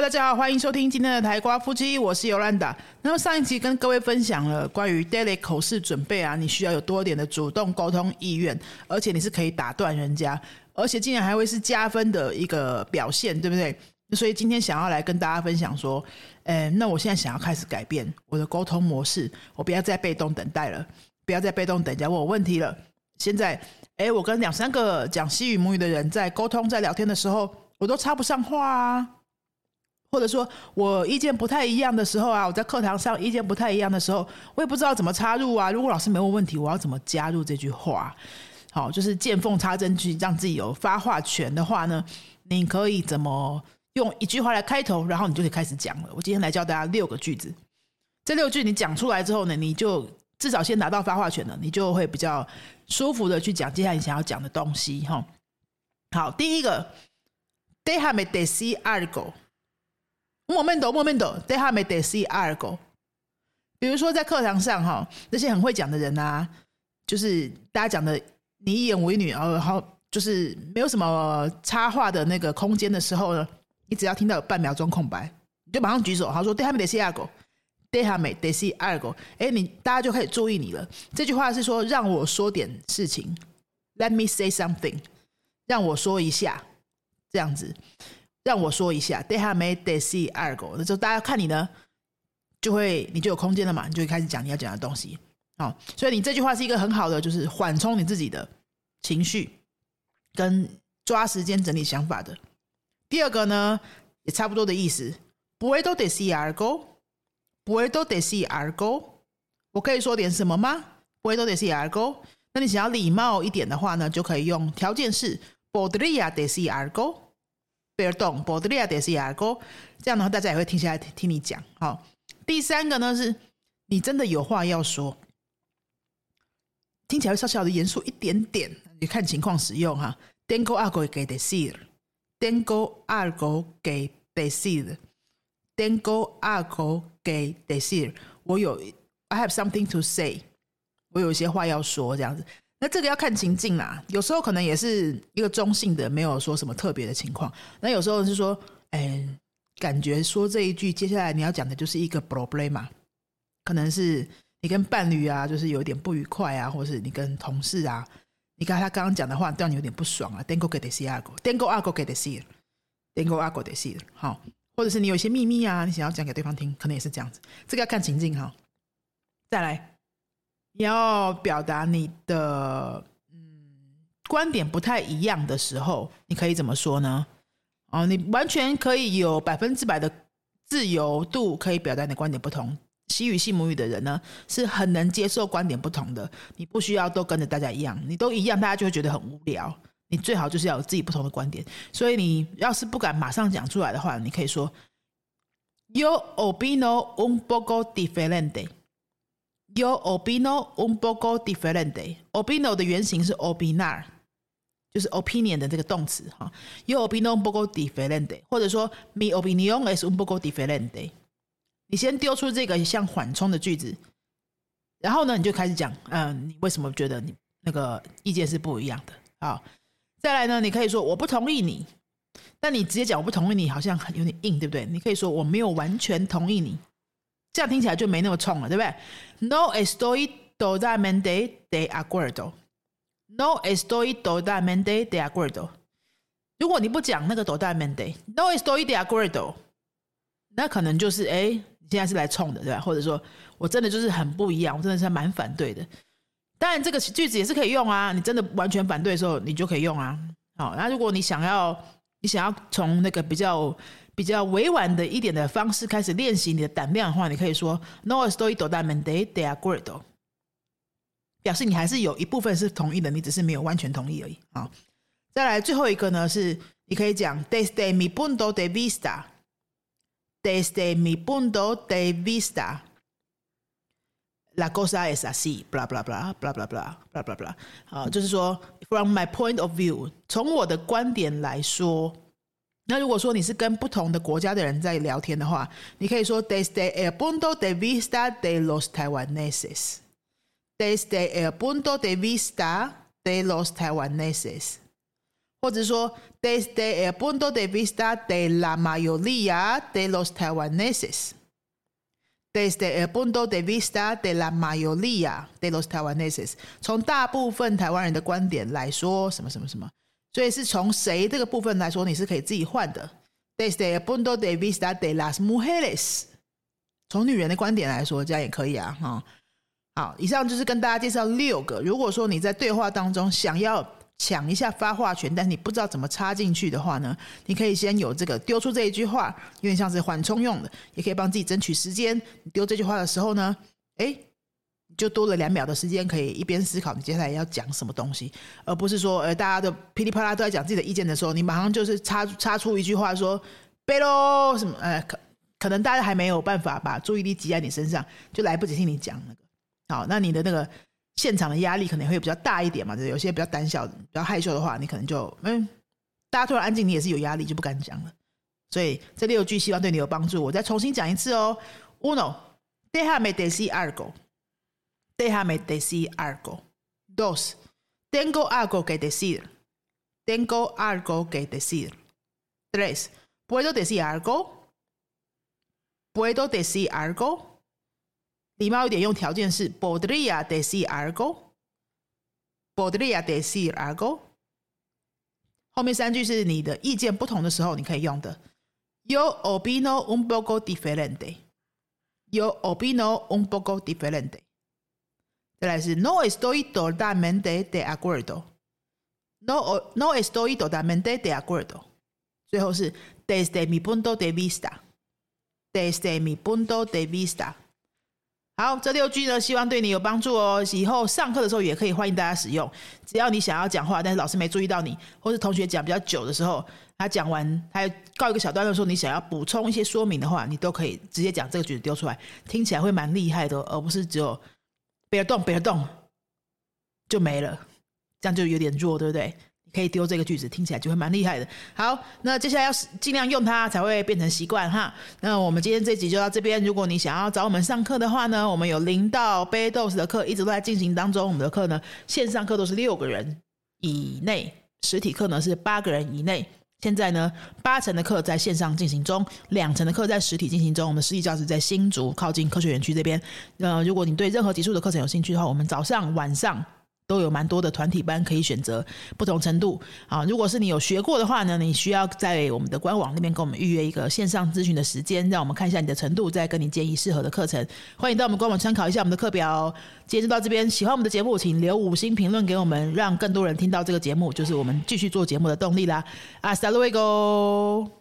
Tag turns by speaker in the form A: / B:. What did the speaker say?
A: 大家好，欢迎收听今天的台瓜夫妻，我是尤兰达。那么上一集跟各位分享了关于 daily 口试准备啊，你需要有多点的主动沟通意愿，而且你是可以打断人家，而且竟然还会是加分的一个表现，对不对？所以今天想要来跟大家分享说，那我现在想要开始改变我的沟通模式，我不要再被动等待了，不要再被动等人家问我问题了。现在，哎，我跟两三个讲西语母语的人在沟通、在聊天的时候，我都插不上话啊。或者说我意见不太一样的时候啊，我在课堂上意见不太一样的时候，我也不知道怎么插入啊。如果老师没问问题，我要怎么加入这句话？好，就是见缝插针去让自己有发话权的话呢？你可以怎么用一句话来开头，然后你就可以开始讲了。我今天来教大家六个句子，这六句你讲出来之后呢，你就至少先拿到发话权了，你就会比较舒服的去讲接下来你想要讲的东西。哈，好，第一个，They have a 莫面斗莫面斗，they have made see article。比如说在课堂上哈，那些很会讲的人啊，就是大家讲的你一言我一语，然后就是没有什么插话的那个空间的时候呢，你只要听到有半秒钟空白，你就马上举手，他说 they have made see article，they have made see article。哎，你大家就开始注意你了。这句话是说让我说点事情，let me say something，让我说一下，这样子。让我说一下，they have made they see argo。那时候大家看你呢，就会你就有空间了嘛，你就会开始讲你要讲的东西。好，所以你这句话是一个很好的，就是缓冲你自己的情绪，跟抓时间整理想法的。第二个呢，也差不多的意思，puedo decir algo，puedo decir algo。我可以说点什么吗？puedo decir algo。那你想要礼貌一点的话呢，就可以用条件式，podría decir algo。贝尔动，波德利亚德西亚哥，这样的话大家也会停下来听你讲。好，第三个呢是，你真的有话要说，听起来会稍稍的严肃一点点，你看情况使用哈。Tengo algo que decir，Tengo algo que decir，Tengo algo que decir，我有，I have something to say，我有一些话要说，这样子。那这个要看情境啦，有时候可能也是一个中性的，没有说什么特别的情况。那有时候是说，哎，感觉说这一句，接下来你要讲的就是一个 problem 嘛，可能是你跟伴侣啊，就是有点不愉快啊，或是你跟同事啊，你看他刚刚讲的话让你有点不爽啊，tengo que decir algo，tengo algo que decir，tengo algo decir，好，或者是你有一些秘密啊，你想要讲给对方听，可能也是这样子。这个要看情境哈。再来。要表达你的嗯观点不太一样的时候，你可以怎么说呢？哦，你完全可以有百分之百的自由度，可以表达你的观点不同。西语系母语的人呢，是很能接受观点不同的。你不需要都跟着大家一样，你都一样，大家就会觉得很无聊。你最好就是要有自己不同的观点。所以你要是不敢马上讲出来的话，你可以说：“Yo opino un poco diferente。” Your opino un poco diferente. Opino 的原型是 opinar，就是 opinion 的这个动词哈。Your opino un poco diferente，或者说 mi opinión es un poco diferente。你先丢出这个像缓冲的句子，然后呢，你就开始讲，嗯，你为什么觉得你那个意见是不一样的？好，再来呢，你可以说我不同意你，但你直接讲我不同意你，好像很有点硬，对不对？你可以说我没有完全同意你。这样听起来就没那么冲了，对不对？No estoy dada mente de acuerdo. No estoy dada mente de acuerdo. 如果你不讲那个 dada mente，No estoy de acuerdo，那可能就是哎，你现在是来冲的，对吧？或者说我真的就是很不一样，我真的是蛮反对的。当然，这个句子也是可以用啊。你真的完全反对的时候，你就可以用啊。好，那如果你想要，你想要从那个比较。比较委婉的一点的方式开始练习你的胆量的话，你可以说 “No estoy totalmente de acuerdo”，表示你还是有一部分是同意的，你只是没有完全同意而已啊。再来最后一个呢，是你可以讲 “Desde mi punto de vista”，“Desde mi punto de vista”，la cosa es así，blah blah blah blah blah blah blah blah blah，啊，就是说 “From my point of view”，从我的观点来说。那如果说你是跟不同的国家的人在聊天的话，你可以说 Desde el punto de vista de los taiwaneses。Desde el punto de vista de los taiwaneses。 或者说 desde el punto de vista de la mayoría de los taiwaneses。Desde el punto de vista de la mayoría de los taiwaneses，从大部分台湾人的观点来说，什么什么什么， 所以是从谁这个部分来说，你是可以自己换的。Desde el punto de vista de las mujeres，从女人的观点来说，这样也可以啊，哈。好，以上就是跟大家介绍六个。如果说你在对话当中想要抢一下发话权，但你不知道怎么插进去的话呢？你可以先有这个丢出这一句话，有点像是缓冲用的，也可以帮自己争取时间。你丢这句话的时候呢，哎，就多了两秒的时间，可以一边思考你接下来要讲什么东西，而不是说，呃，大家的噼里啪啦都在讲自己的意见的时候，你马上就是插插出一句话说“背喽”什么，呃，可可能大家还没有办法把注意力集在你身上，就来不及听你讲那个。好，那你的那个。现场的压力可能会比较大一点嘛，就有些比较胆小、比较害羞的话，你可能就嗯，大家突然安静，你也是有压力，就不敢讲了。所以这六句希望对你有帮助。我再重新讲一次哦。Uno, déjame decir algo. Déjame decir algo. Dos, tengo algo que decir. Tengo algo que decir. Tres, puedo decir algo. Puedo decir algo. 礼貌一点，用条件式 podría decir algo，podría decir algo。后面三句是你的意见不同的时候，你可以用的。Yo opino un poco diferente。Yo opino un poco diferente。 再来是 No estoy totalmente de acuerdo。No no estoy totalmente de acuerdo。最后是 Desde mi punto de vista。Desde mi punto de vista。好，这六句呢，希望对你有帮助哦。以后上课的时候也可以欢迎大家使用。只要你想要讲话，但是老师没注意到你，或是同学讲比较久的时候，他讲完他告一个小段落说你想要补充一些说明的话，你都可以直接讲这个句子丢出来，听起来会蛮厉害的，而不是只有别动别动就没了，这样就有点弱，对不对？可以丢这个句子，听起来就会蛮厉害的。好，那接下来要尽量用它，才会变成习惯哈。那我们今天这集就到这边。如果你想要找我们上课的话呢，我们有零到 b 豆 d 的课一直都在进行当中。我们的课呢，线上课都是六个人以内，实体课呢是八个人以内。现在呢，八成的课在线上进行中，两成的课在实体进行中。我们实体教室在新竹，靠近科学园区这边。呃，如果你对任何级数的课程有兴趣的话，我们早上、晚上。都有蛮多的团体班可以选择，不同程度啊。如果是你有学过的话呢，你需要在我们的官网那边跟我们预约一个线上咨询的时间，让我们看一下你的程度，再跟你建议适合的课程。欢迎到我们官网参考一下我们的课表。今天就到这边，喜欢我们的节目，请留五星评论给我们，让更多人听到这个节目，就是我们继续做节目的动力啦。啊，Saluego。